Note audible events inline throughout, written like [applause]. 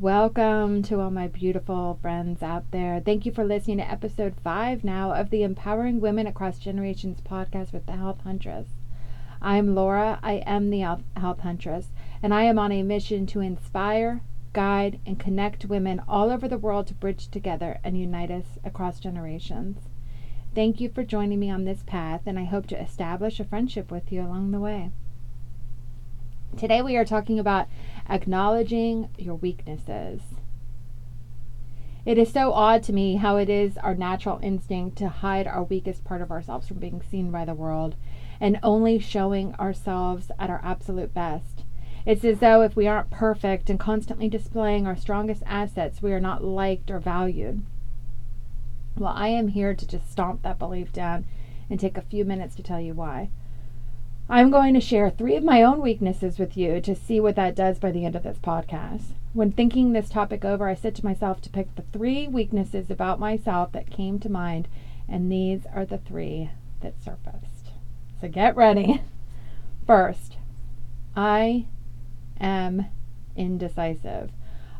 Welcome to all my beautiful friends out there. Thank you for listening to episode five now of the Empowering Women Across Generations podcast with the Health Huntress. I'm Laura. I am the Health Huntress, and I am on a mission to inspire, guide, and connect women all over the world to bridge together and unite us across generations. Thank you for joining me on this path, and I hope to establish a friendship with you along the way. Today, we are talking about acknowledging your weaknesses. It is so odd to me how it is our natural instinct to hide our weakest part of ourselves from being seen by the world and only showing ourselves at our absolute best. It's as though if we aren't perfect and constantly displaying our strongest assets, we are not liked or valued. Well, I am here to just stomp that belief down and take a few minutes to tell you why. I'm going to share three of my own weaknesses with you to see what that does by the end of this podcast. When thinking this topic over, I said to myself to pick the three weaknesses about myself that came to mind, and these are the three that surfaced. So get ready. [laughs] First, I am indecisive.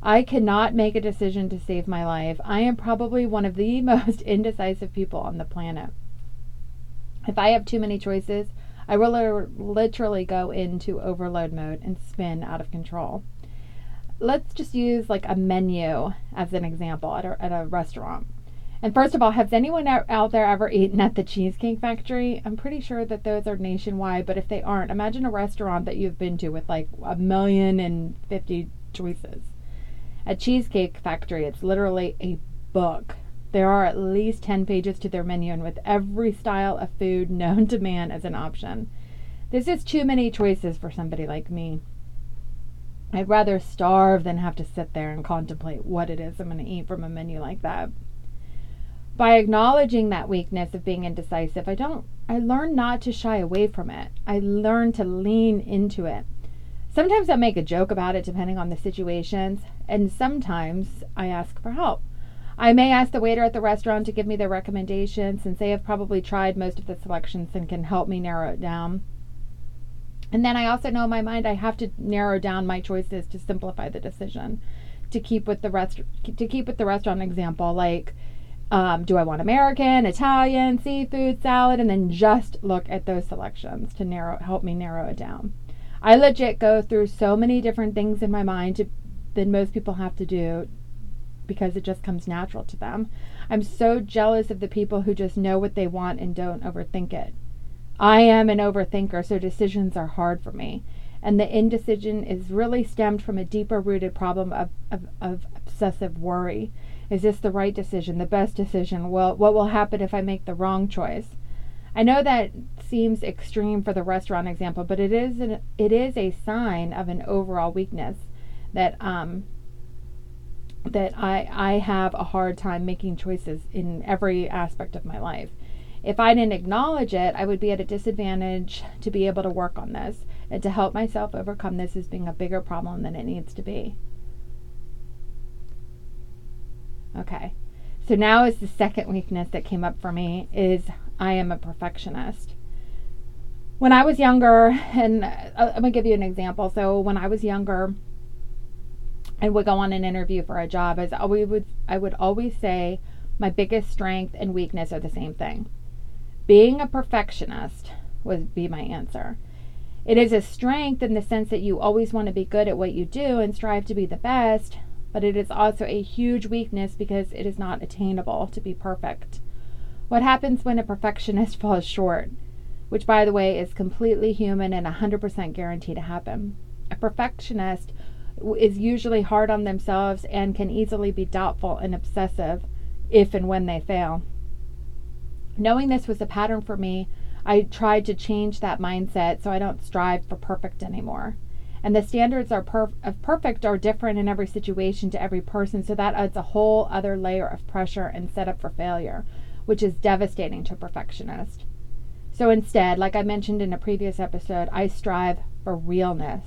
I cannot make a decision to save my life. I am probably one of the [laughs] most indecisive people on the planet. If I have too many choices, I will er, literally go into overload mode and spin out of control. Let's just use like a menu as an example at a, at a restaurant. And first of all, has anyone out there ever eaten at the Cheesecake Factory? I'm pretty sure that those are nationwide, but if they aren't, imagine a restaurant that you've been to with like a million and fifty choices. At Cheesecake Factory, it's literally a book there are at least 10 pages to their menu, and with every style of food [laughs] known to man as an option. This is too many choices for somebody like me. I'd rather starve than have to sit there and contemplate what it is I'm going to eat from a menu like that. By acknowledging that weakness of being indecisive, I don't I learn not to shy away from it. I learn to lean into it. Sometimes I make a joke about it depending on the situations, and sometimes I ask for help. I may ask the waiter at the restaurant to give me their recommendations since they have probably tried most of the selections and can help me narrow it down. And then I also know in my mind I have to narrow down my choices to simplify the decision. To keep with the rest to keep with the restaurant example, like um, do I want American, Italian, seafood, salad, and then just look at those selections to narrow help me narrow it down. I legit go through so many different things in my mind to, than most people have to do because it just comes natural to them. I'm so jealous of the people who just know what they want and don't overthink it. I am an overthinker, so decisions are hard for me. And the indecision is really stemmed from a deeper rooted problem of, of, of obsessive worry. Is this the right decision, the best decision? Well, what will happen if I make the wrong choice? I know that seems extreme for the restaurant example, but it is an, it is a sign of an overall weakness that um, that I, I have a hard time making choices in every aspect of my life. If I didn't acknowledge it, I would be at a disadvantage to be able to work on this and to help myself overcome this as being a bigger problem than it needs to be. Okay. So now is the second weakness that came up for me is I am a perfectionist. When I was younger, and uh, I'm going to give you an example. So when I was younger, and would go on an interview for a job, as we would I would always say my biggest strength and weakness are the same thing. Being a perfectionist would be my answer. It is a strength in the sense that you always want to be good at what you do and strive to be the best, but it is also a huge weakness because it is not attainable to be perfect. What happens when a perfectionist [laughs] falls short? Which, by the way, is completely human and 100% guaranteed to happen. A perfectionist is usually hard on themselves and can easily be doubtful and obsessive if and when they fail. Knowing this was a pattern for me, I tried to change that mindset so I don't strive for perfect anymore. And the standards are perf- of perfect are different in every situation to every person, so that adds a whole other layer of pressure and setup for failure, which is devastating to a perfectionist. So instead, like I mentioned in a previous episode, I strive for realness.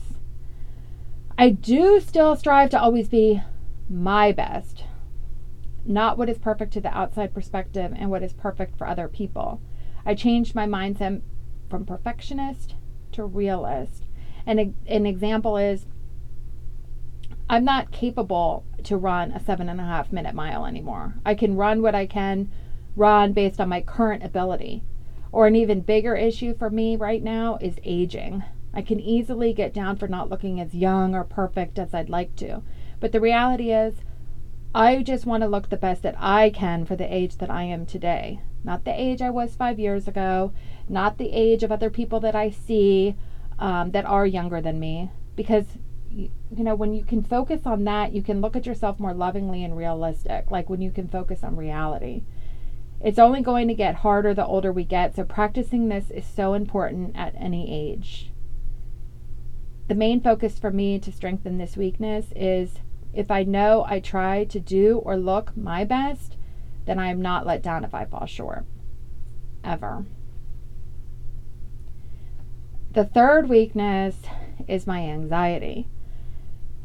I do still strive to always be my best, not what is perfect to the outside perspective and what is perfect for other people. I changed my mindset from perfectionist to realist. And an example is I'm not capable to run a seven and a half minute mile anymore. I can run what I can run based on my current ability. Or an even bigger issue for me right now is aging. I can easily get down for not looking as young or perfect as I'd like to. But the reality is, I just want to look the best that I can for the age that I am today. Not the age I was five years ago, not the age of other people that I see um, that are younger than me. Because, you, you know, when you can focus on that, you can look at yourself more lovingly and realistic, like when you can focus on reality. It's only going to get harder the older we get, so practicing this is so important at any age. The main focus for me to strengthen this weakness is if I know I try to do or look my best, then I am not let down if I fall short. Ever. The third weakness is my anxiety.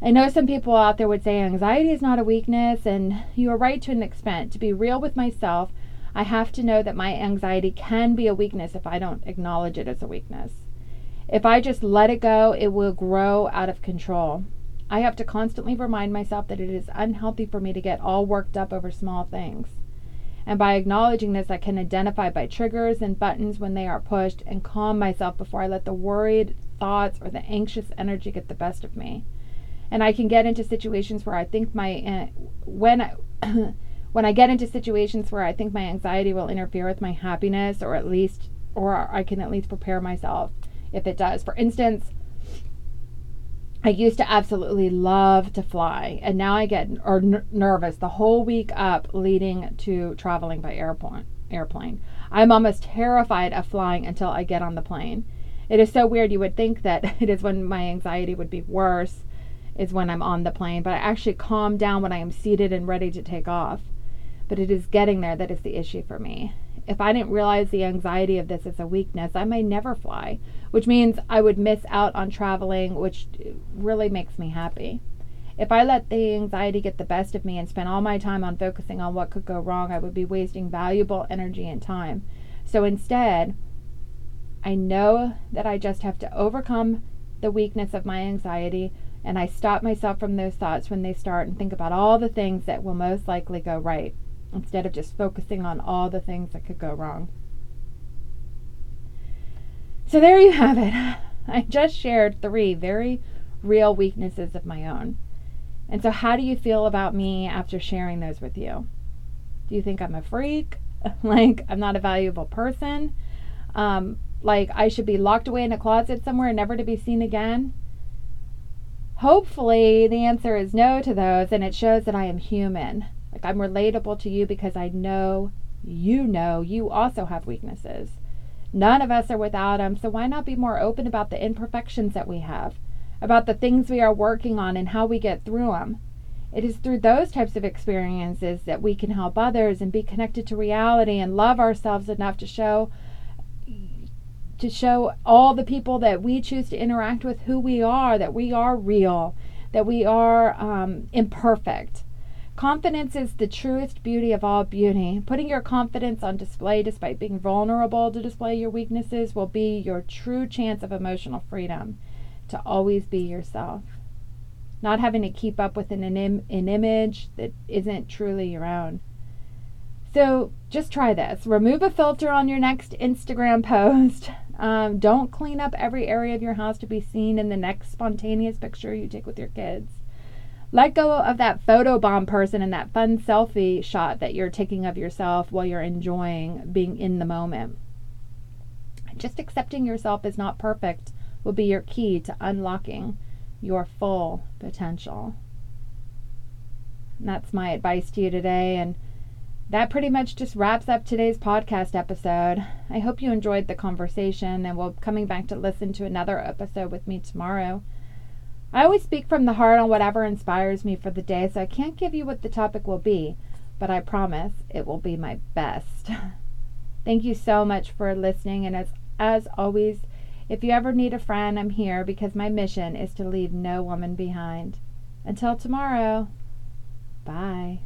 I know some people out there would say anxiety is not a weakness, and you are right to an extent. To be real with myself, I have to know that my anxiety can be a weakness if I don't acknowledge it as a weakness. If I just let it go, it will grow out of control. I have to constantly remind myself that it is unhealthy for me to get all worked up over small things. And by acknowledging this, I can identify by triggers and buttons when they are pushed and calm myself before I let the worried thoughts or the anxious energy get the best of me. And I can get into situations where I think my uh, when I, [coughs] when I get into situations where I think my anxiety will interfere with my happiness or at least or I can at least prepare myself if it does. For instance, I used to absolutely love to fly, and now I get or n- nervous the whole week up leading to traveling by airplane. Airplane. I'm almost terrified of flying until I get on the plane. It is so weird. You would think that [laughs] it is when my anxiety would be worse, is when I'm on the plane, but I actually calm down when I am seated and ready to take off. But it is getting there that is the issue for me. If I didn't realize the anxiety of this as a weakness, I may never fly which means I would miss out on traveling, which really makes me happy. If I let the anxiety get the best of me and spent all my time on focusing on what could go wrong, I would be wasting valuable energy and time. So instead, I know that I just have to overcome the weakness of my anxiety and I stop myself from those thoughts when they start and think about all the things that will most likely go right instead of just focusing on all the things that could go wrong. So there you have it. [laughs] I just shared three very real weaknesses of my own. And so, how do you feel about me after sharing those with you? Do you think I'm a freak? [laughs] like, I'm not a valuable person? Um, like, I should be locked away in a closet somewhere, never to be seen again? Hopefully, the answer is no to those, and it shows that I am human. I'm relatable to you because I know you know you also have weaknesses. None of us are without them, so why not be more open about the imperfections that we have, about the things we are working on and how we get through them? It is through those types of experiences that we can help others and be connected to reality and love ourselves enough to show to show all the people that we choose to interact with who we are, that we are real, that we are um, imperfect. Confidence is the truest beauty of all beauty. Putting your confidence on display despite being vulnerable to display your weaknesses will be your true chance of emotional freedom. To always be yourself. Not having to keep up with an, an, an image that isn't truly your own. So just try this. Remove a filter on your next Instagram post. [laughs] Um, don't clean up every area of your house to be seen in the next spontaneous picture you take with your kids. Let go of that photo bomb person and that fun selfie shot that you're taking of yourself while you're enjoying being in the moment. Just accepting yourself as not perfect will be your key to unlocking your full potential. And that's my advice to you today. And that pretty much just wraps up today's podcast episode. I hope you enjoyed the conversation and will be coming back to listen to another episode with me tomorrow. I always speak from the heart on whatever inspires me for the day, so I can't give you what the topic will be, but I promise it will be my best. [laughs] Thank you so much for listening, and as, as always, if you ever need a friend, I'm here because my mission is to leave no woman behind. Until tomorrow, bye.